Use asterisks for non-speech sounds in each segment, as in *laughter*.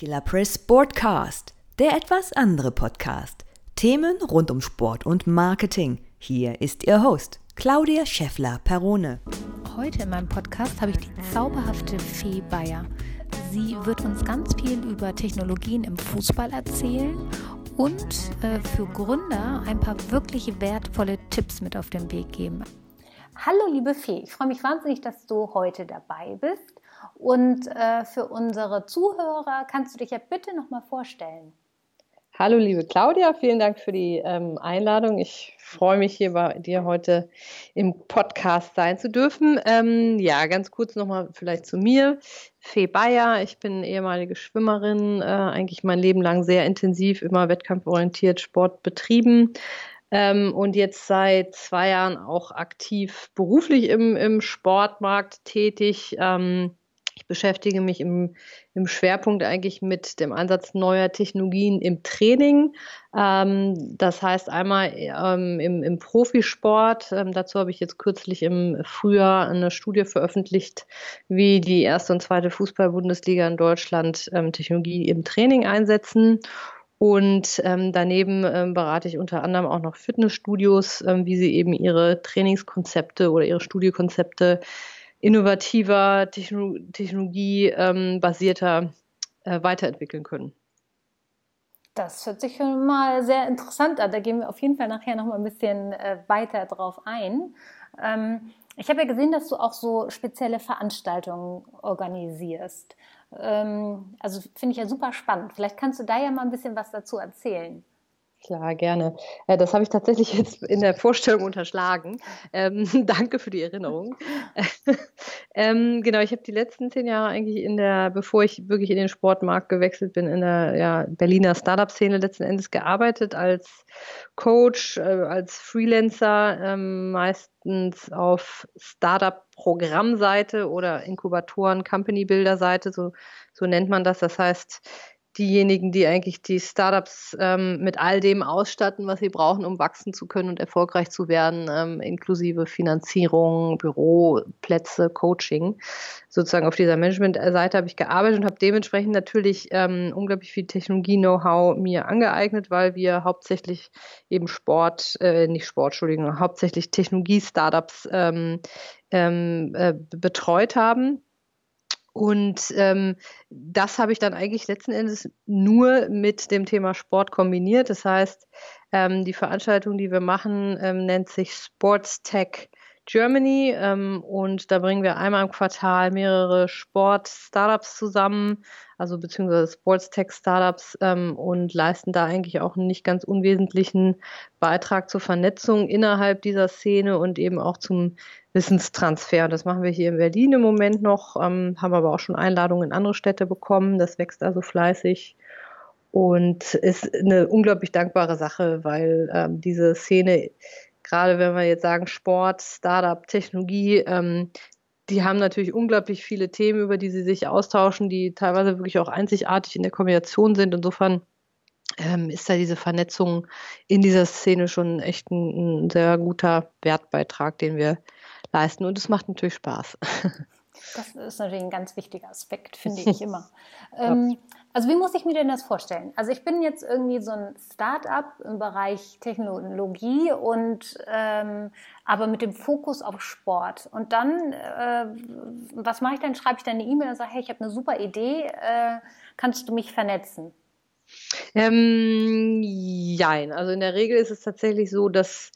Killer Press Sportcast, der etwas andere Podcast. Themen rund um Sport und Marketing. Hier ist Ihr Host, Claudia Scheffler-Perrone. Heute in meinem Podcast habe ich die zauberhafte Fee Bayer. Sie wird uns ganz viel über Technologien im Fußball erzählen und äh, für Gründer ein paar wirklich wertvolle Tipps mit auf den Weg geben. Hallo liebe Fee, ich freue mich wahnsinnig, dass du heute dabei bist. Und äh, für unsere Zuhörer kannst du dich ja bitte nochmal vorstellen. Hallo liebe Claudia, vielen Dank für die ähm, Einladung. Ich freue mich hier bei dir heute im Podcast sein zu dürfen. Ähm, ja, ganz kurz nochmal vielleicht zu mir. Fee Bayer, ich bin ehemalige Schwimmerin, äh, eigentlich mein Leben lang sehr intensiv, immer wettkampforientiert Sport betrieben. Ähm, und jetzt seit zwei Jahren auch aktiv beruflich im, im Sportmarkt tätig. Ähm, ich beschäftige mich im, im Schwerpunkt eigentlich mit dem Ansatz neuer Technologien im Training. Ähm, das heißt einmal ähm, im, im, Profisport. Ähm, dazu habe ich jetzt kürzlich im Frühjahr eine Studie veröffentlicht, wie die erste und zweite Fußball-Bundesliga in Deutschland ähm, Technologie im Training einsetzen. Und ähm, daneben ähm, berate ich unter anderem auch noch Fitnessstudios, ähm, wie sie eben ihre Trainingskonzepte oder ihre Studiekonzepte innovativer, Techno technologiebasierter ähm, äh, weiterentwickeln können. Das hört sich schon mal sehr interessant an. Da gehen wir auf jeden Fall nachher noch mal ein bisschen äh, weiter drauf ein. Ähm, ich habe ja gesehen, dass du auch so spezielle Veranstaltungen organisierst. Ähm, also finde ich ja super spannend. Vielleicht kannst du da ja mal ein bisschen was dazu erzählen. Klar, gerne. Äh, das habe ich tatsächlich jetzt in der Vorstellung unterschlagen. Ähm, *laughs* danke für die Erinnerung. *laughs* ähm, genau, ich habe die letzten zehn Jahre eigentlich in der, bevor ich wirklich in den Sportmarkt gewechselt bin, in der ja, Berliner Startup-Szene letzten Endes gearbeitet als Coach, äh, als Freelancer, ähm, meistens auf Startup-Programmseite oder Inkubatoren-Company-Builder-Seite, so, so nennt man das. Das heißt, diejenigen, die eigentlich die Startups ähm, mit all dem ausstatten, was sie brauchen, um wachsen zu können und erfolgreich zu werden, ähm, inklusive Finanzierung, Büroplätze, Coaching. Sozusagen auf dieser Management-Seite habe ich gearbeitet und habe dementsprechend natürlich ähm, unglaublich viel Technologie-Know-how mir angeeignet, weil wir hauptsächlich eben Sport, äh, nicht Sport, Entschuldigung, hauptsächlich Technologie-Startups ähm, ähm, äh, betreut haben und ähm, das habe ich dann eigentlich letzten Endes nur mit dem Thema Sport kombiniert. Das heißt, ähm, die Veranstaltung, die wir machen, ähm, nennt sich Sports Tech Germany ähm, und da bringen wir einmal im Quartal mehrere Sport-Startups zusammen, also beziehungsweise Sports-Tech-Startups ähm, und leisten da eigentlich auch einen nicht ganz unwesentlichen Beitrag zur Vernetzung innerhalb dieser Szene und eben auch zum Wissenstransfer. Das machen wir hier in Berlin im Moment noch, ähm, haben aber auch schon Einladungen in andere Städte bekommen. Das wächst also fleißig und ist eine unglaublich dankbare Sache, weil ähm, diese Szene gerade wenn wir jetzt sagen Sport, Startup, Technologie, ähm, die haben natürlich unglaublich viele Themen, über die sie sich austauschen, die teilweise wirklich auch einzigartig in der Kombination sind. Insofern ähm, ist da diese Vernetzung in dieser Szene schon echt ein, ein sehr guter Wertbeitrag, den wir leisten. Und es macht natürlich Spaß. *laughs* Das ist natürlich ein ganz wichtiger Aspekt, finde ich *laughs* immer. Ähm, also wie muss ich mir denn das vorstellen? Also ich bin jetzt irgendwie so ein Start-up im Bereich Technologie und ähm, aber mit dem Fokus auf Sport. Und dann, äh, was mache ich dann? Schreibe ich dann eine E-Mail und sage, hey, ich habe eine super Idee, äh, kannst du mich vernetzen? Ähm, jein. Also in der Regel ist es tatsächlich so, dass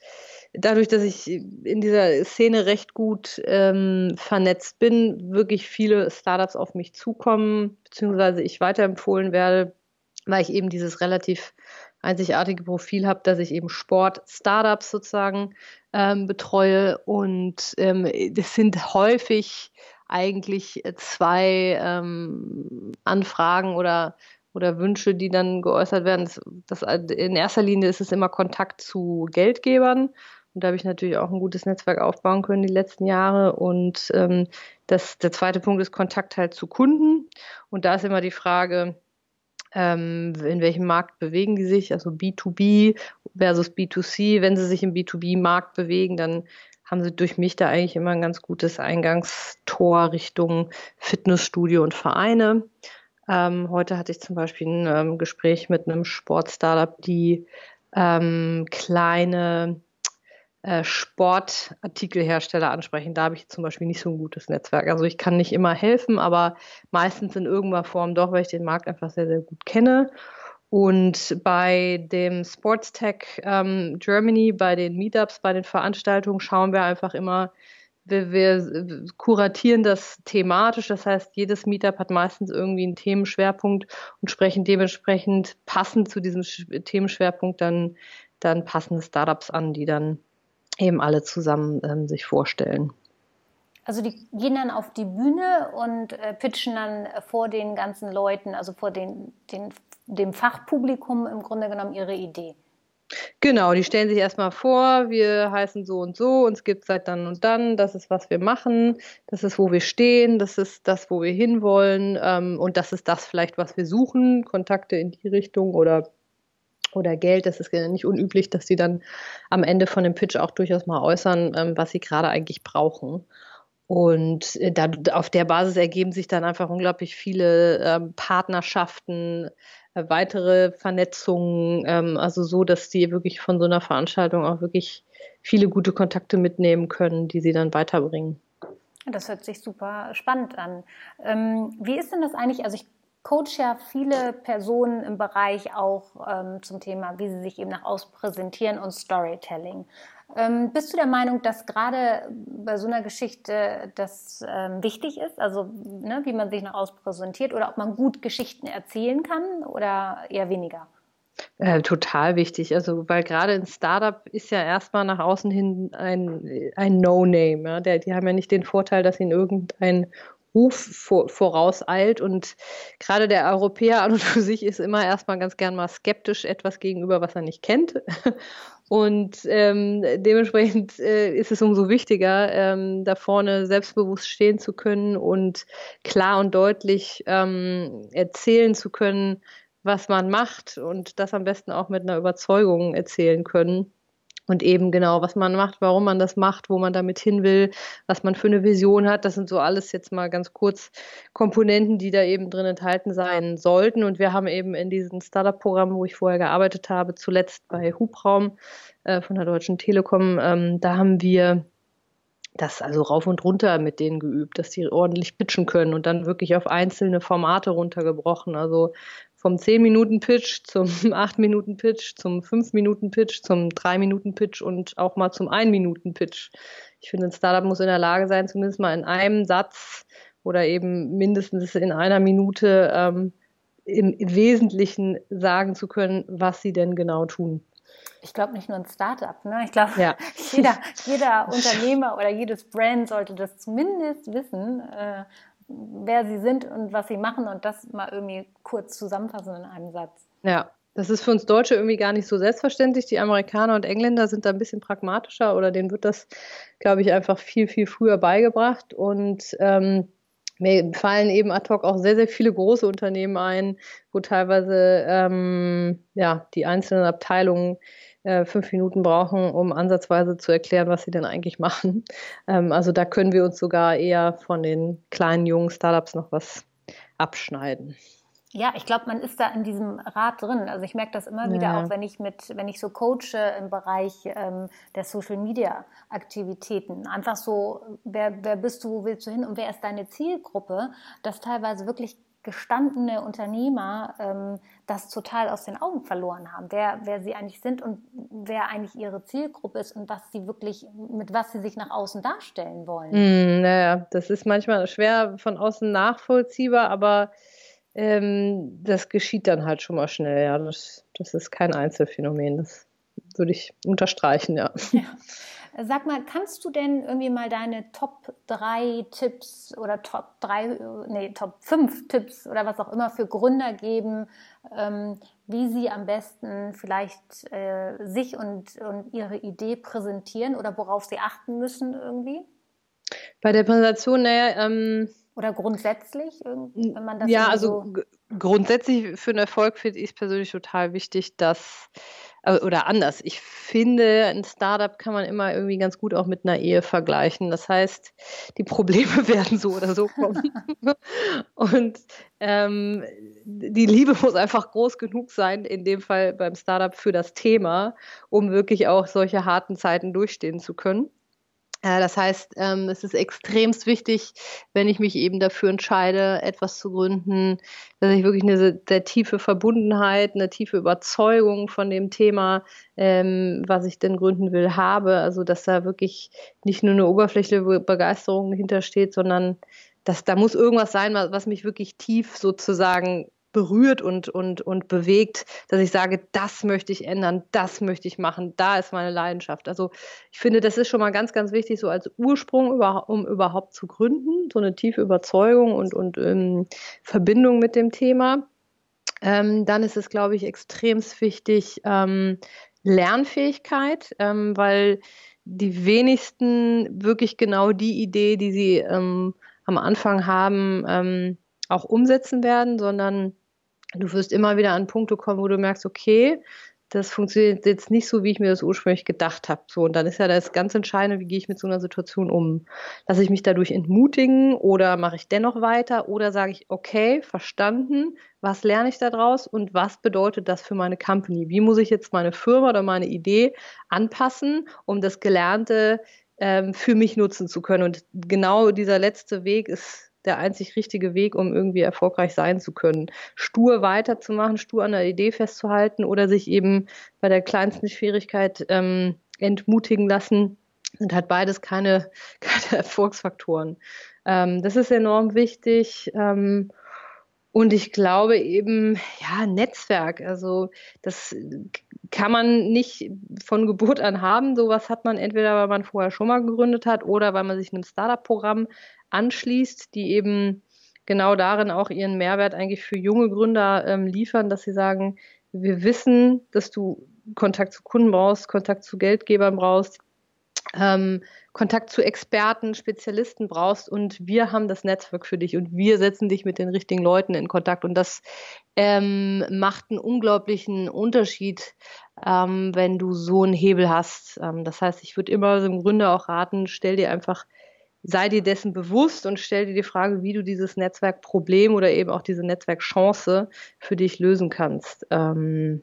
dadurch, dass ich in dieser Szene recht gut ähm, vernetzt bin, wirklich viele Startups auf mich zukommen, beziehungsweise ich weiterempfohlen werde, weil ich eben dieses relativ einzigartige Profil habe, dass ich eben Sport-Startups sozusagen ähm, betreue und ähm, das sind häufig eigentlich zwei ähm, Anfragen oder oder Wünsche, die dann geäußert werden. Das, das, in erster Linie ist es immer Kontakt zu Geldgebern und da habe ich natürlich auch ein gutes Netzwerk aufbauen können die letzten Jahre. Und ähm, das, der zweite Punkt ist Kontakt halt zu Kunden. Und da ist immer die Frage, ähm, in welchem Markt bewegen die sich, also B2B versus B2C. Wenn sie sich im B2B-Markt bewegen, dann haben sie durch mich da eigentlich immer ein ganz gutes Eingangstor Richtung Fitnessstudio und Vereine. Ähm, heute hatte ich zum Beispiel ein ähm, Gespräch mit einem Sportstartup, die ähm, kleine Sportartikelhersteller ansprechen. Da habe ich zum Beispiel nicht so ein gutes Netzwerk. Also ich kann nicht immer helfen, aber meistens in irgendeiner Form doch, weil ich den Markt einfach sehr, sehr gut kenne. Und bei dem Sportstech ähm, Germany, bei den Meetups, bei den Veranstaltungen schauen wir einfach immer, wir, wir, kuratieren das thematisch. Das heißt, jedes Meetup hat meistens irgendwie einen Themenschwerpunkt und sprechen dementsprechend passend zu diesem Themenschwerpunkt dann, dann passende Startups an, die dann eben alle zusammen ähm, sich vorstellen. Also die gehen dann auf die Bühne und äh, pitchen dann vor den ganzen Leuten, also vor den, den, dem Fachpublikum im Grunde genommen ihre Idee. Genau, die stellen sich erstmal vor, wir heißen so und so, uns gibt es seit dann und dann, das ist, was wir machen, das ist, wo wir stehen, das ist das, wo wir hinwollen ähm, und das ist das vielleicht, was wir suchen, Kontakte in die Richtung oder oder Geld. Das ist nicht unüblich, dass sie dann am Ende von dem Pitch auch durchaus mal äußern, ähm, was sie gerade eigentlich brauchen. Und äh, da, auf der Basis ergeben sich dann einfach unglaublich viele ähm, Partnerschaften, äh, weitere Vernetzungen, ähm, also so, dass die wirklich von so einer Veranstaltung auch wirklich viele gute Kontakte mitnehmen können, die sie dann weiterbringen. Das hört sich super spannend an. Ähm, wie ist denn das eigentlich? Also ich coach ja viele Personen im Bereich auch ähm, zum Thema, wie sie sich eben nach außen präsentieren und Storytelling. Ähm, bist du der Meinung, dass gerade bei so einer Geschichte das ähm, wichtig ist, also ne, wie man sich nach außen präsentiert oder ob man gut Geschichten erzählen kann oder eher weniger? Äh, total wichtig. Also, weil gerade ein Startup ist ja erstmal nach außen hin ein, ein No-Name. Ja? die haben ja nicht den Vorteil, dass ihnen irgendein Ruf vor, vorauseilt. Und gerade der Europäer an und für sich ist immer erstmal ganz gern mal skeptisch etwas gegenüber, was er nicht kennt. *laughs* Und ähm, dementsprechend äh, ist es umso wichtiger, ähm, da vorne selbstbewusst stehen zu können und klar und deutlich ähm, erzählen zu können, was man macht und das am besten auch mit einer Überzeugung erzählen können und eben genau, was man macht, warum man das macht, wo man damit hin will, was man für eine Vision hat. Das sind so alles jetzt mal ganz kurz Komponenten, die da eben drin enthalten sein sollten. Und wir haben eben in diesem Startup-Programm, wo ich vorher gearbeitet habe, zuletzt bei Hubraum äh, von der Deutschen Telekom, ähm, da haben wir das also rauf und runter mit denen geübt, dass die ordentlich pitchen können und dann wirklich auf einzelne Formate runtergebrochen. Also vom 10-Minuten-Pitch zum *laughs* 8-Minuten-Pitch, zum 5-Minuten-Pitch, zum 3-Minuten-Pitch und auch mal zum 1-Minuten-Pitch. Ich finde, ein Startup muss in der Lage sein, zumindest mal in einem Satz oder eben mindestens in einer Minute ähm, im Wesentlichen sagen zu können, was sie denn genau tun. Ich glaube nicht nur ein Startup, ne? Ich glaube, ja. *laughs* jeder, jeder Unternehmer oder jedes Brand sollte das zumindest wissen, äh, wer sie sind und was sie machen und das mal irgendwie kurz zusammenfassen in einem Satz. Ja, das ist für uns Deutsche irgendwie gar nicht so selbstverständlich. Die Amerikaner und Engländer sind da ein bisschen pragmatischer oder denen wird das, glaube ich, einfach viel, viel früher beigebracht. Und ähm, mir fallen eben ad hoc auch sehr, sehr viele große Unternehmen ein, wo teilweise ähm, ja, die einzelnen Abteilungen äh, fünf Minuten brauchen, um ansatzweise zu erklären, was sie denn eigentlich machen. *laughs* Ähm, also da können wir uns sogar eher von den kleinen, jungen Startups noch was abschneiden. Ja, ich glaube, man ist da in diesem Rad drin. Also ich merke das immer wieder ja. auch, wenn ich mit, wenn ich so coache im Bereich ähm, der Social Media Aktivitäten. Einfach so, wer, wer bist du, wo willst du hin und wer ist deine Zielgruppe, dass teilweise wirklich gestandene Unternehmer ähm, das total aus den Augen verloren haben, wer, wer sie eigentlich sind und wer eigentlich ihre Zielgruppe ist und was sie wirklich, mit was sie sich nach außen darstellen wollen. Mm, naja, das ist manchmal schwer von außen nachvollziehbar, aber ähm, das geschieht dann halt schon mal schnell, ja. Das, das ist kein Einzelfenomen, das würde ich unterstreichen, ja. ja. Sag mal, kannst du denn irgendwie mal deine Top 3 Tipps oder Top 3, nee, Top 5 Tipps oder was auch immer für Gründer geben, ähm, wie sie am besten vielleicht äh, sich und, und ihre Idee präsentieren oder worauf sie achten müssen irgendwie? Bei der Präsentation, naja, ähm, oder grundsätzlich, wenn man das Ja, also so grundsätzlich für einen Erfolg finde ich es persönlich total wichtig, dass oder anders. Ich finde, ein Startup kann man immer irgendwie ganz gut auch mit einer Ehe vergleichen. Das heißt, die Probleme *laughs* werden so oder so kommen. *laughs* Und ähm, die Liebe muss einfach groß genug sein, in dem Fall beim Startup für das Thema, um wirklich auch solche harten Zeiten durchstehen zu können. Äh, das heißt, ähm, es ist extremst wichtig, wenn ich mich eben dafür entscheide, etwas zu gründen, dass ich wirklich eine sehr tiefe Verbundenheit, eine tiefe Überzeugung von dem Thema, ähm, was ich denn gründen will, habe. Also, dass da wirklich nicht nur eine oberflächliche Begeisterung hintersteht, sondern dass da muss irgendwas sein, was mich wirklich tief sozusagen berührt und, und, und bewegt, dass ich sage, das möchte ich ändern, das möchte ich machen, da ist meine Leidenschaft. Also ich finde, das ist schon mal ganz, ganz wichtig, so als Ursprung, um überhaupt zu gründen, so eine tiefe Überzeugung und, und ähm, Verbindung mit dem Thema. Ähm, dann ist es, glaube ich, extrem wichtig, ähm, Lernfähigkeit, ähm, weil die wenigsten wirklich genau die Idee, die sie ähm, am Anfang haben, ähm, auch umsetzen werden, sondern du wirst immer wieder an Punkte kommen, wo du merkst, okay, das funktioniert jetzt nicht so, wie ich mir das ursprünglich gedacht habe. So, und dann ist ja das ganz Entscheidende, wie gehe ich mit so einer Situation um? Lasse ich mich dadurch entmutigen oder mache ich dennoch weiter oder sage ich, okay, verstanden, was lerne ich daraus und was bedeutet das für meine Company? Wie muss ich jetzt meine Firma oder meine Idee anpassen, um das Gelernte ähm, für mich nutzen zu können? Und genau dieser letzte Weg ist der einzig richtige Weg, um irgendwie erfolgreich sein zu können. Stur weiterzumachen, stur an der Idee festzuhalten oder sich eben bei der kleinsten Schwierigkeit ähm, entmutigen lassen, sind halt beides keine, *laughs* keine Erfolgsfaktoren. Ähm, das ist enorm wichtig. Ähm, und ich glaube eben, ja, Netzwerk, also das kann man nicht von Geburt an haben. Sowas hat man entweder, weil man vorher schon mal gegründet hat oder weil man sich einem Startup-Programm anschließt, die eben genau darin auch ihren Mehrwert eigentlich für junge Gründer ähm, liefern, dass sie sagen, wir wissen, dass du Kontakt zu Kunden brauchst, Kontakt zu Geldgebern brauchst, ähm, Kontakt zu Experten, Spezialisten brauchst und wir haben das Netzwerk für dich und wir setzen dich mit den richtigen Leuten in Kontakt und das ähm, macht einen unglaublichen Unterschied, ähm, wenn du so einen Hebel hast. Ähm, das heißt, ich würde immer dem Gründer auch raten, stell dir einfach sei dir dessen bewusst und stell dir die Frage, wie du dieses Netzwerkproblem oder eben auch diese Netzwerkchance für dich lösen kannst. Ähm,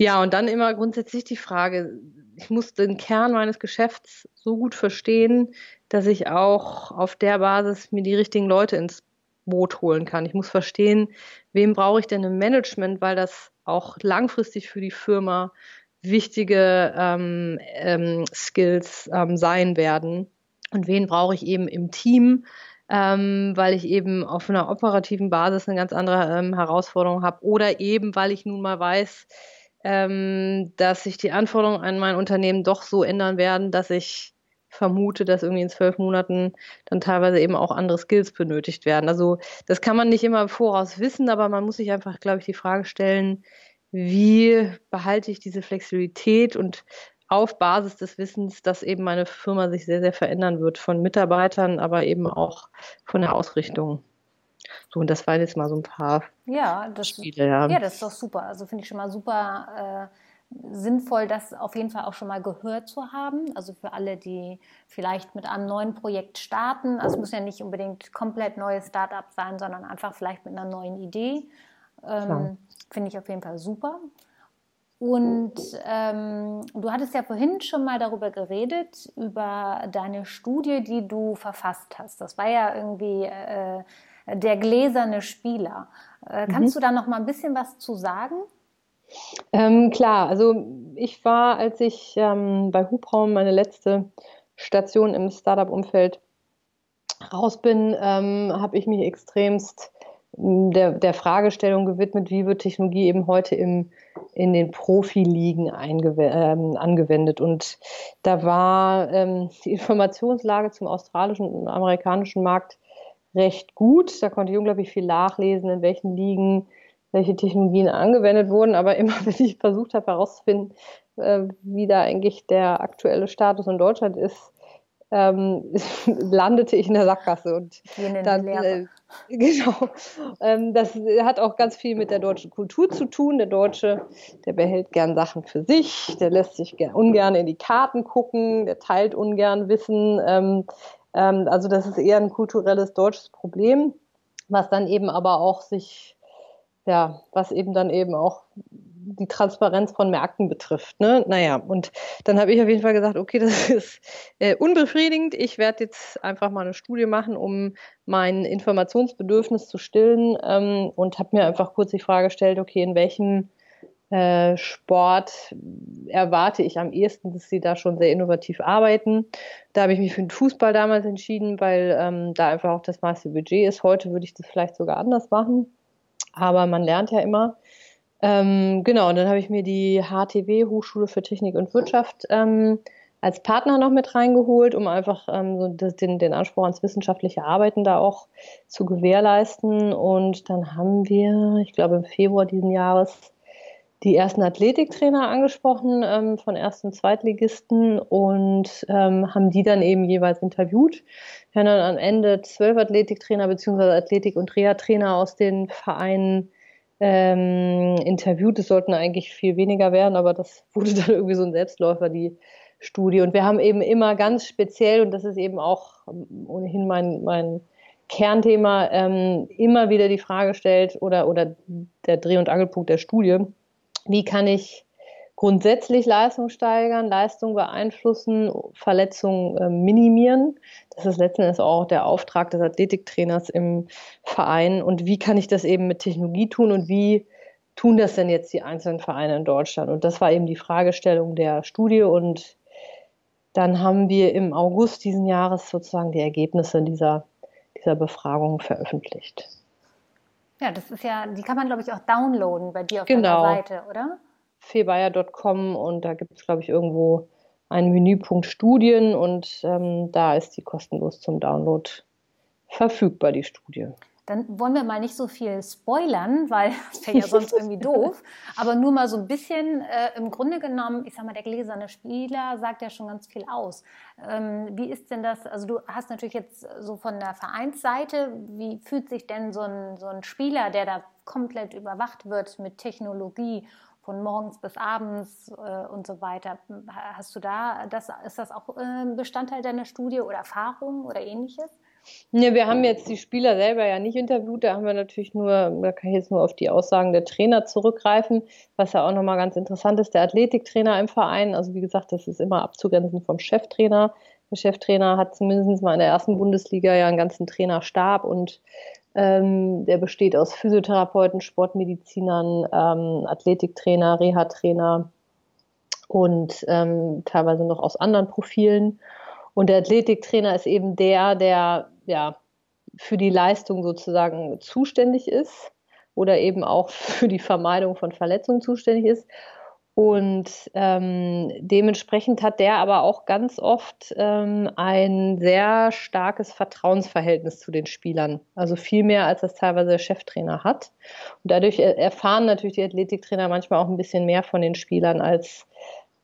ja, und dann immer grundsätzlich die Frage, ich muss den Kern meines Geschäfts so gut verstehen, dass ich auch auf der Basis mir die richtigen Leute ins Boot holen kann. Ich muss verstehen, wem brauche ich denn im Management, weil das auch langfristig für die Firma wichtige ähm, ähm, Skills ähm, sein werden. Und wen brauche ich eben im Team, ähm, weil ich eben auf einer operativen Basis eine ganz andere ähm, Herausforderung habe. Oder eben, weil ich nun mal weiß, ähm, dass sich die Anforderungen an mein Unternehmen doch so ändern werden, dass ich vermute, dass irgendwie in zwölf Monaten dann teilweise eben auch andere Skills benötigt werden. Also das kann man nicht immer im Voraus wissen, aber man muss sich einfach, glaube ich, die Frage stellen, wie behalte ich diese Flexibilität und auf Basis des Wissens, dass eben meine Firma sich sehr, sehr verändern wird von Mitarbeitern, aber eben auch von der Ausrichtung. So, und das waren jetzt mal so ein paar ja, das, Spiele. Ja. ja, das ist doch super. Also finde ich schon mal super äh, sinnvoll, das auf jeden Fall auch schon mal gehört zu haben. Also für alle, die vielleicht mit einem neuen Projekt starten. Also es muss ja nicht unbedingt komplett neues Startup sein, sondern einfach vielleicht mit einer neuen Idee. Ähm, finde ich auf jeden Fall super. Und ähm, du hattest ja vorhin schon mal darüber geredet, über deine Studie, die du verfasst hast. Das war ja irgendwie äh, der gläserne Spieler. Äh, kannst mhm. du da noch mal ein bisschen was zu sagen? Ähm, klar, also ich war, als ich ähm, bei Hubraum meine letzte Station im Startup-Umfeld raus bin, ähm, habe ich mich extremst der, der Fragestellung gewidmet, wie wird Technologie eben heute im, in den Profiligen ähm, angewendet. Und da war ähm, die *laughs* Informationslage zum australischen und amerikanischen Markt recht gut. Da konnte ich unglaublich viel nachlesen, in welchen Ligen welche Technologien angewendet wurden. Aber immer, *laughs* wenn ich versucht habe herauszufinden, äh, wie da eigentlich der aktuelle Status in Deutschland ist, ähm, *laughs* landete ich in der Sackgasse. Und dann äh, *laughs* genau. Ähm, das hat auch ganz viel mit der deutschen Kultur zu tun. Der Deutsche der behält gern Sachen für sich der lässt sich gern, ungern in die Karten gucken der teilt ungern Wissen. Ähm, ähm, also das ist eher ein kulturelles deutsches Problem was dann eben aber auch sich ja was eben dann eben auch die Transparenz von Märkten betrifft. Ne? Naja, und dann habe ich auf jeden Fall gesagt, okay, das *laughs* ist äh, unbefriedigend. Ich werde jetzt einfach mal eine Studie machen, um mein Informationsbedürfnis zu stillen ähm, und habe mir einfach kurz die Frage gestellt, okay, in welchem äh, Sport erwarte ich am ehesten, dass sie da schon sehr innovativ arbeiten. Da habe ich mich für den Fußball damals entschieden, weil ähm, da einfach auch das meiste Budget ist. Heute würde ich das vielleicht sogar anders machen. Aber man lernt ja immer. Ähm, genau, und dann habe ich mir die HTW, Hochschule für Technik und Wirtschaft, ähm, als Partner noch mit reingeholt, um einfach ähm, so den, den Anspruch ans wissenschaftliche Arbeiten da auch zu gewährleisten. Und dann haben wir, ich glaube im Februar diesen Jahres, die ersten Athletiktrainer angesprochen ähm, von ersten Zweitligisten und ähm, haben die dann eben jeweils interviewt. Wir haben dann am Ende zwölf Athletiktrainer bzw. Athletik- und Reha-Trainer aus den Vereinen ähm, interviewt. Es sollten eigentlich viel weniger werden, aber das *laughs* wurde dann irgendwie so ein Selbstläufer, die Studie. Und wir haben eben immer ganz speziell, und das ist eben auch ohnehin mein, mein Kernthema, ähm, immer wieder die Frage gestellt oder, oder der Dreh- und Angelpunkt der Studie, wie kann ich grundsätzlich Leistung steigern, Leistung beeinflussen, Verletzungen äh, minimieren. Das ist letzten Endes auch der Auftrag des Athletiktrainers im Verein. Und wie kann ich das eben mit Technologie tun und wie tun das denn jetzt die einzelnen Vereine in Deutschland? Und das war eben die Fragestellung der Studie. Und dann haben wir im August diesen Jahres sozusagen die Ergebnisse dieser, dieser Befragung veröffentlicht. Ja, das ist ja, die kann man, glaube ich, auch downloaden bei dir auf genau. deiner Seite, oder? febayer.com und da gibt es, glaube ich, irgendwo einen Menüpunkt Studien und ähm, da ist die kostenlos zum Download verfügbar, die Studie. Dann wollen wir mal nicht so viel spoilern, weil *laughs* das wäre ja sonst irgendwie doof. Aber nur mal so ein bisschen, äh, im Grunde genommen, ich sag mal, der gläserne Spieler sagt ja schon ganz viel aus. Ähm, wie ist denn das? Also du hast natürlich jetzt so von der Vereinsseite, wie fühlt sich denn so ein, so ein Spieler, der da komplett überwacht wird mit Technologie von morgens bis abends äh, und so weiter. Hast du da, das, ist das auch äh, Bestandteil deiner Studie oder Erfahrung oder ähnliches? Ja, wir haben jetzt die Spieler selber ja nicht interviewt, da haben wir natürlich nur, da kann ich jetzt nur auf die Aussagen der Trainer zurückgreifen, was ja auch nochmal ganz interessant ist, der Athletiktrainer im Verein, also wie gesagt, das ist immer abzugrenzen vom Cheftrainer. Der Cheftrainer hat zumindest mal in der ersten Bundesliga ja einen ganzen Trainerstab und ähm, der besteht aus Physiotherapeuten, Sportmedizinern, ähm, Athletiktrainer, Reha-Trainer und ähm, teilweise noch aus anderen Profilen. Und der Athletiktrainer ist eben der, der ja für die Leistung sozusagen zuständig ist oder eben auch *laughs* für die Vermeidung von Verletzungen zuständig ist. Und ähm, dementsprechend hat der aber auch ganz oft ähm, ein sehr starkes Vertrauensverhältnis zu den Spielern. Also viel mehr, als das teilweise der Cheftrainer hat. Und dadurch erfahren natürlich die Athletiktrainer manchmal auch ein bisschen mehr von den Spielern als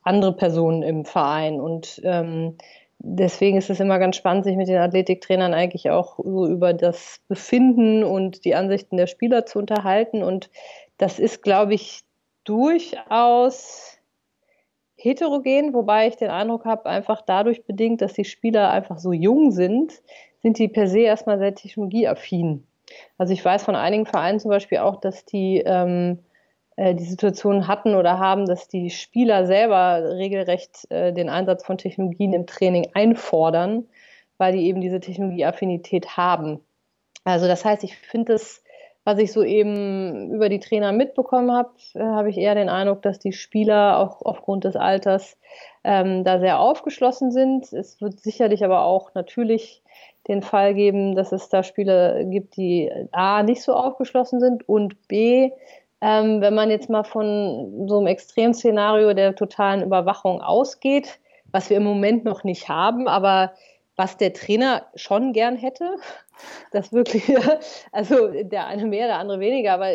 andere Personen im Verein. Und ähm, deswegen ist es immer ganz spannend, sich mit den Athletiktrainern eigentlich auch so über das Befinden und die Ansichten der Spieler zu unterhalten. Und das ist, glaube ich, durchaus heterogen, wobei ich den Eindruck habe, einfach dadurch bedingt, dass die Spieler einfach so jung sind, sind die per se erstmal sehr technologieaffin. Also ich weiß von einigen Vereinen zum Beispiel auch, dass die ähm, äh, die Situation hatten oder haben, dass die Spieler selber regelrecht äh, den Einsatz von Technologien im Training einfordern, weil die eben diese Technologieaffinität haben. Also das heißt, ich finde es was ich so eben über die Trainer mitbekommen habe, äh, habe ich eher den Eindruck, dass die Spieler auch aufgrund des Alters ähm, da sehr aufgeschlossen sind. Es wird sicherlich aber auch natürlich den Fall geben, dass es da Spieler gibt, die A nicht so aufgeschlossen sind und B, ähm, wenn man jetzt mal von so einem Extremszenario der totalen Überwachung ausgeht, was wir im Moment noch nicht haben, aber was der Trainer schon gern hätte. *laughs* Das wirklich, *laughs* also der eine mehr, der andere weniger, aber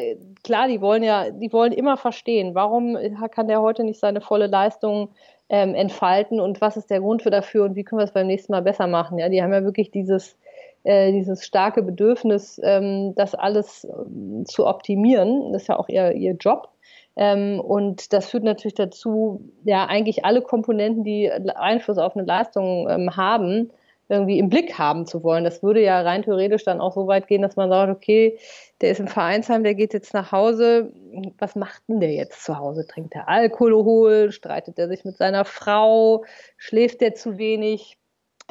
klar, die wollen ja, die wollen immer verstehen, warum kann der heute nicht seine volle Leistung ähm, entfalten und was ist der Grund für dafür und wie können wir es beim nächsten Mal besser machen. Ja, die haben ja wirklich dieses, äh, dieses starke Bedürfnis, ähm, das alles ähm, zu optimieren. Das ist ja auch ihr, ihr Job. Ähm, und das führt natürlich dazu, ja, eigentlich alle Komponenten, die Einfluss auf eine Leistung ähm, haben, irgendwie im Blick haben zu wollen. Das würde ja rein theoretisch dann auch so weit gehen, dass man sagt, okay, der ist im Vereinsheim, der geht jetzt nach Hause. Was macht denn der jetzt zu Hause? Trinkt er Alkohol? Streitet er sich mit seiner Frau? Schläft der zu wenig?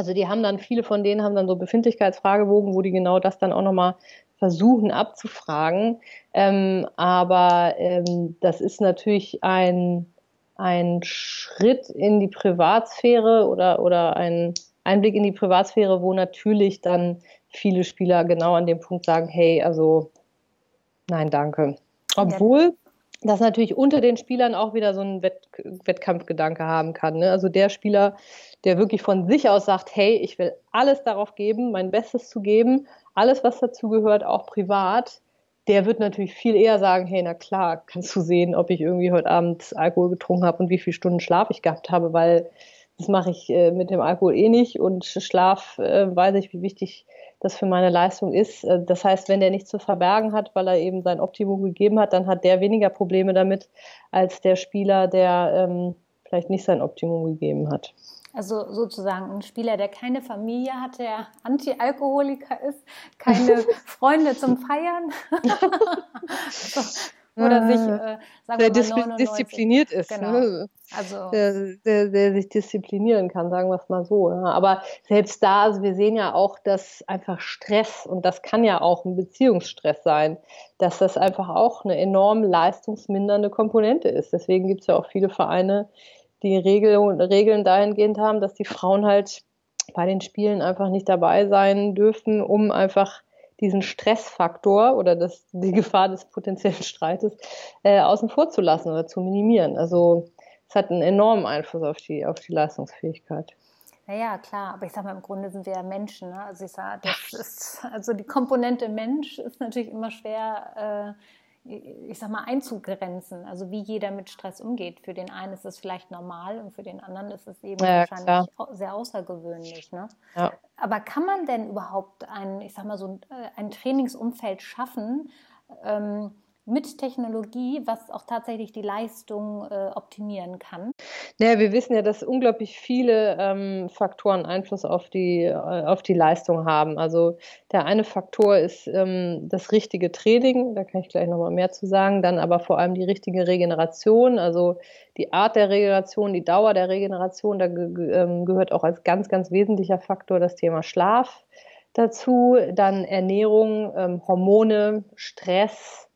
Also die haben dann, viele von denen haben dann so Befindlichkeitsfragebogen, wo die genau das dann auch nochmal versuchen abzufragen. Ähm, aber ähm, das ist natürlich ein, ein Schritt in die Privatsphäre oder, oder ein Einblick in die Privatsphäre, wo natürlich dann viele Spieler genau an dem Punkt sagen, hey, also nein, danke. Obwohl das natürlich unter den Spielern auch wieder so ein Wett Wettkampfgedanke haben kann. Ne? Also der Spieler, der wirklich von sich aus sagt, hey, ich will alles darauf geben, mein Bestes zu geben, alles, was dazu gehört, auch privat, der wird natürlich viel eher sagen, hey, na klar, kannst du sehen, ob ich irgendwie heute Abend Alkohol getrunken habe und wie viele Stunden Schlaf ich gehabt habe, weil das mache ich äh, mit dem Alkohol eh nicht und Schlaf äh, weiß ich, wie wichtig das für meine Leistung ist. Äh, das heißt, wenn der nichts zu verbergen hat, weil er eben sein Optimum gegeben hat, dann hat der weniger Probleme damit als der Spieler, der ähm, vielleicht nicht sein Optimum gegeben hat. Also sozusagen ein Spieler, der keine Familie hat, der Anti-Alkoholiker ist, keine *laughs* Freunde zum Feiern. *laughs* *laughs* oder sich, äh, sagen der wir mal, 99. diszipliniert ist. Genau. Ne? Also der, der, der, sich disziplinieren kann, sagen wir es mal so. Ja. Aber selbst da, also wir sehen ja auch, dass einfach Stress, und das kann ja auch ein Beziehungsstress sein, dass das einfach auch eine enorm leistungsmindernde Komponente ist. Deswegen gibt es ja auch viele Vereine, die Regeln, Regeln dahingehend haben, dass die Frauen halt bei den Spielen einfach nicht dabei sein dürfen, um einfach diesen Stressfaktor oder das, die Gefahr des potenziellen Streites äh, außen vor zu lassen oder zu minimieren. Also es hat einen enormen Einfluss auf die, auf die Leistungsfähigkeit. Naja, klar, aber ich sage mal, im Grunde sind wir ja Menschen. Ne? Also ich sage, das ist, also die Komponente Mensch ist natürlich immer schwer äh, ich sag mal, einzugrenzen. Also wie jeder mit Stress umgeht. Für den einen ist es vielleicht normal und für den anderen ist es eben ja, wahrscheinlich klar. sehr außergewöhnlich. Ne? Ja. Aber kann man denn überhaupt ein, ich sag mal, so ein, äh, ein Trainingsumfeld schaffen, ähm, mit Technologie, was auch tatsächlich die Leistung äh, optimieren kann? Naja, wir wissen ja, dass unglaublich viele ähm, Faktoren Einfluss auf die, äh, auf die Leistung haben. Also der eine Faktor ist ähm, das richtige Training, da kann ich gleich nochmal mehr zu sagen, dann aber vor allem die richtige Regeneration, also die Art der Regeneration, die Dauer der Regeneration, da ge ähm, gehört auch als ganz, ganz wesentlicher Faktor das Thema Schlaf dazu, dann Ernährung, ähm, Hormone, Stress,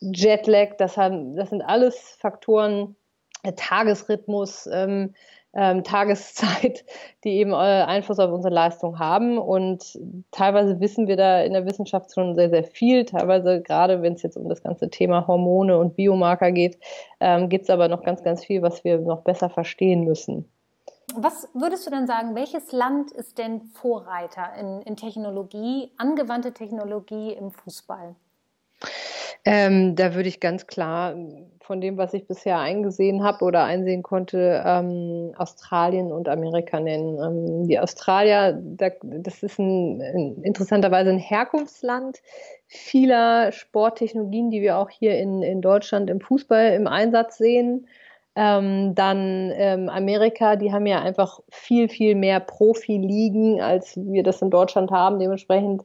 Jetlag, das, haben, das sind alles Faktoren, äh, Tagesrhythmus, ähm, ähm, Tageszeit, *laughs* die eben äh, Einfluss auf unsere Leistung haben. Und teilweise wissen wir da in der Wissenschaft schon sehr, sehr viel. Teilweise, gerade wenn es jetzt um das ganze Thema Hormone und Biomarker geht, ähm, gibt es aber noch ganz, ganz viel, was wir noch besser verstehen müssen. Was würdest du denn sagen, welches Land ist denn Vorreiter in, in Technologie, angewandte Technologie im Fußball? Ähm, da würde ich ganz klar von dem, was ich bisher eingesehen habe oder einsehen konnte, ähm, Australien und Amerika nennen. Ähm, die Australier, da, das ist ein, ein, interessanterweise ein Herkunftsland vieler Sporttechnologien, die wir auch hier in, in Deutschland im Fußball im Einsatz sehen. Ähm, dann ähm, Amerika, die haben ja einfach viel, viel mehr Profiligen, als wir das in Deutschland haben. Dementsprechend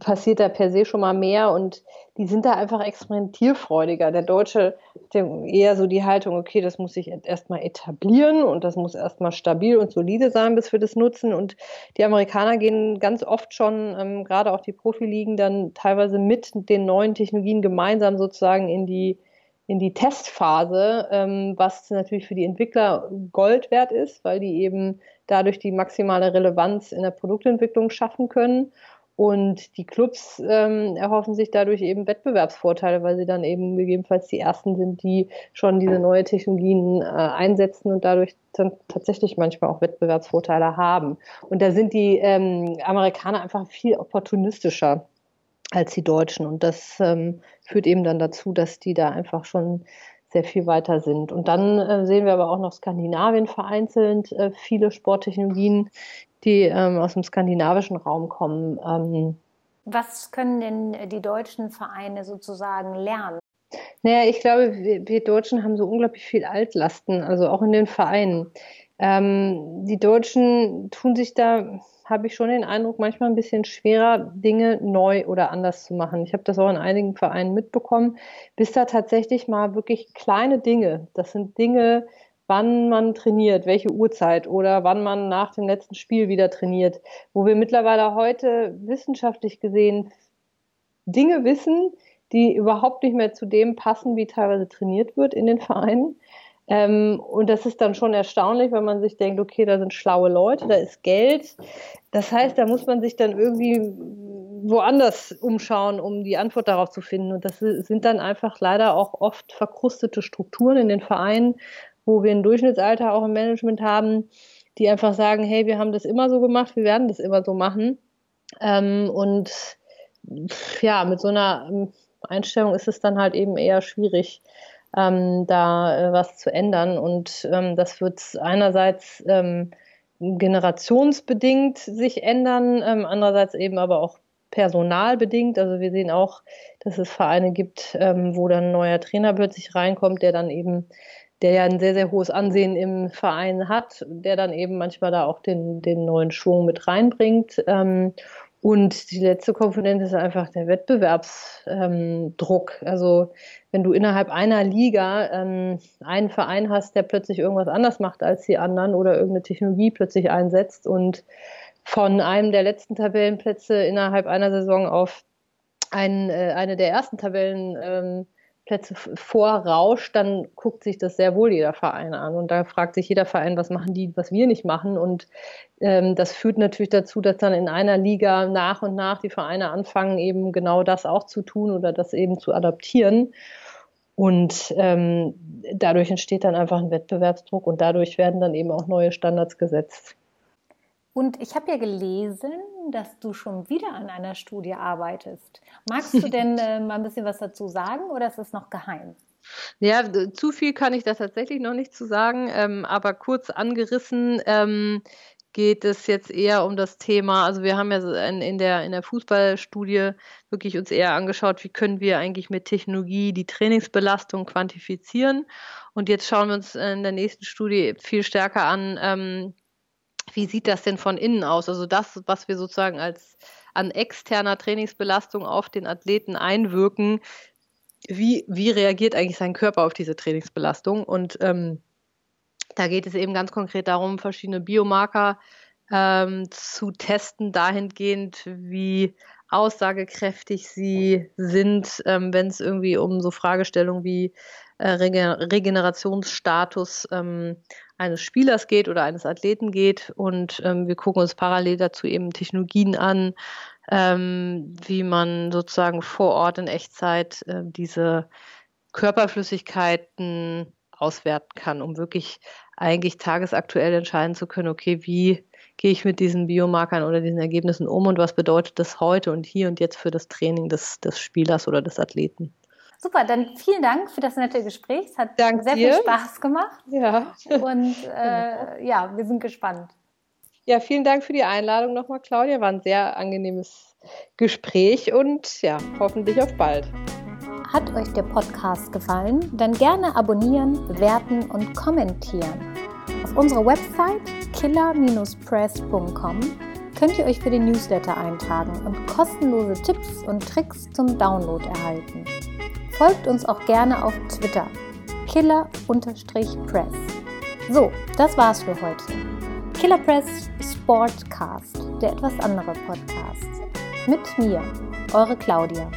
passiert da per se schon mal mehr und die sind da einfach experimentierfreudiger. Der Deutsche hat eher so die Haltung, okay, das muss sich erstmal etablieren und das muss erstmal stabil und solide sein, bis wir das nutzen. Und die Amerikaner gehen ganz oft schon, ähm, gerade auch die Profiligen, dann teilweise mit den neuen Technologien gemeinsam sozusagen in die in die Testphase, ähm, was natürlich für die Entwickler Gold wert ist, weil die eben dadurch die maximale Relevanz in der Produktentwicklung schaffen können. Und die Clubs ähm, erhoffen sich dadurch eben Wettbewerbsvorteile, weil sie dann eben gegebenenfalls die ersten sind, die schon diese neue Technologien äh, einsetzen und dadurch dann tatsächlich manchmal auch Wettbewerbsvorteile haben. Und da sind die ähm, Amerikaner einfach viel opportunistischer als die Deutschen. Und das ähm, führt eben dann dazu, dass die da einfach schon sehr viel weiter sind. Und dann äh, sehen wir aber auch noch Skandinavien vereinzelt, äh, viele Sporttechnologien, die ähm, aus dem skandinavischen Raum kommen. Ähm, Was können denn die deutschen Vereine sozusagen lernen? Naja, ich glaube, wir, wir Deutschen haben so unglaublich viel Altlasten, also auch in den Vereinen. Ähm, die Deutschen tun sich da habe ich schon den Eindruck, manchmal ein bisschen schwerer, Dinge neu oder anders zu machen. Ich habe das auch in einigen Vereinen mitbekommen, bis da tatsächlich mal wirklich kleine Dinge, das sind Dinge, wann man trainiert, welche Uhrzeit oder wann man nach dem letzten Spiel wieder trainiert, wo wir mittlerweile heute wissenschaftlich gesehen Dinge wissen, die überhaupt nicht mehr zu dem passen, wie teilweise trainiert wird in den Vereinen. Ähm, und das ist dann schon erstaunlich, wenn man sich denkt, okay, da sind schlaue Leute, da ist Geld. Das heißt, da muss man sich dann irgendwie woanders umschauen, um die Antwort darauf zu finden. Und das sind dann einfach leider auch oft verkrustete Strukturen in den Vereinen, wo wir ein Durchschnittsalter auch im Management haben, die einfach sagen, hey, wir haben das immer so gemacht, wir werden das immer so machen. Ähm, und ja, mit so einer Einstellung ist es dann halt eben eher schwierig, ähm, da äh, was zu ändern. Und ähm, das wird einerseits ähm, generationsbedingt sich ändern, ähm, andererseits eben aber auch personalbedingt. Also wir sehen auch, dass es Vereine gibt, ähm, wo dann ein neuer Trainer plötzlich reinkommt, der dann eben der ja ein sehr, sehr hohes Ansehen im Verein hat, der dann eben manchmal da auch den, den neuen Schwung mit reinbringt. Ähm, und die letzte Komponente ist einfach der Wettbewerbsdruck. Ähm, also wenn du innerhalb einer Liga ähm, einen Verein hast, der plötzlich irgendwas anders macht als die anderen oder irgendeine Technologie plötzlich einsetzt und von einem der letzten Tabellenplätze innerhalb einer Saison auf einen, äh, eine der ersten Tabellen ähm, Plätze vorrauscht, dann guckt sich das sehr wohl jeder Verein an. Und da fragt sich jeder Verein, was machen die, was wir nicht machen. Und ähm, das führt natürlich dazu, dass dann in einer Liga nach und nach die Vereine anfangen, eben genau das auch zu tun oder das eben zu adaptieren. Und ähm, dadurch entsteht dann einfach ein Wettbewerbsdruck und dadurch werden dann eben auch neue Standards gesetzt. Und ich habe ja gelesen, dass du schon wieder an einer Studie arbeitest. Magst du denn *laughs* äh, mal ein bisschen was dazu sagen oder ist es noch geheim? Ja, zu viel kann ich da tatsächlich noch nicht zu sagen, ähm, aber kurz angerissen ähm, geht es jetzt eher um das Thema, also wir haben ja in, in, der, in der Fußballstudie wirklich uns eher angeschaut, wie können wir eigentlich mit Technologie die Trainingsbelastung quantifizieren. Und jetzt schauen wir uns in der nächsten Studie viel stärker an, ähm, wie sieht das denn von innen aus? Also das, was wir sozusagen als an externer Trainingsbelastung auf den Athleten einwirken, wie, wie reagiert eigentlich sein Körper auf diese Trainingsbelastung? Und ähm, da geht es eben ganz konkret darum, verschiedene Biomarker ähm, zu testen, dahingehend, wie aussagekräftig sie sind, ähm, wenn es irgendwie um so Fragestellungen wie äh, Regenerationsstatus ähm, eines Spielers geht oder eines Athleten geht. Und ähm, wir gucken uns parallel dazu eben Technologien an, ähm, wie man sozusagen vor Ort in Echtzeit äh, diese Körperflüssigkeiten auswerten kann, um wirklich eigentlich tagesaktuell entscheiden zu können, okay, wie gehe ich mit diesen Biomarkern oder diesen Ergebnissen um und was bedeutet das heute und hier und jetzt für das Training des, des Spielers oder des Athleten. Super, dann vielen Dank für das nette Gespräch. Es hat Dank sehr dir. viel Spaß gemacht. Ja. Und äh, ja, wir sind gespannt. Ja, vielen Dank für die Einladung nochmal, Claudia. War ein sehr angenehmes Gespräch und ja, hoffentlich auf bald. Hat euch der Podcast gefallen? Dann gerne abonnieren, bewerten und kommentieren. Auf unserer Website killer-press.com könnt ihr euch für den Newsletter eintragen und kostenlose Tipps und Tricks zum Download erhalten. Folgt uns auch gerne auf Twitter. Killer-Press. So, das war's für heute. Killer Press Sportcast, der etwas andere Podcast. Mit mir, eure Claudia.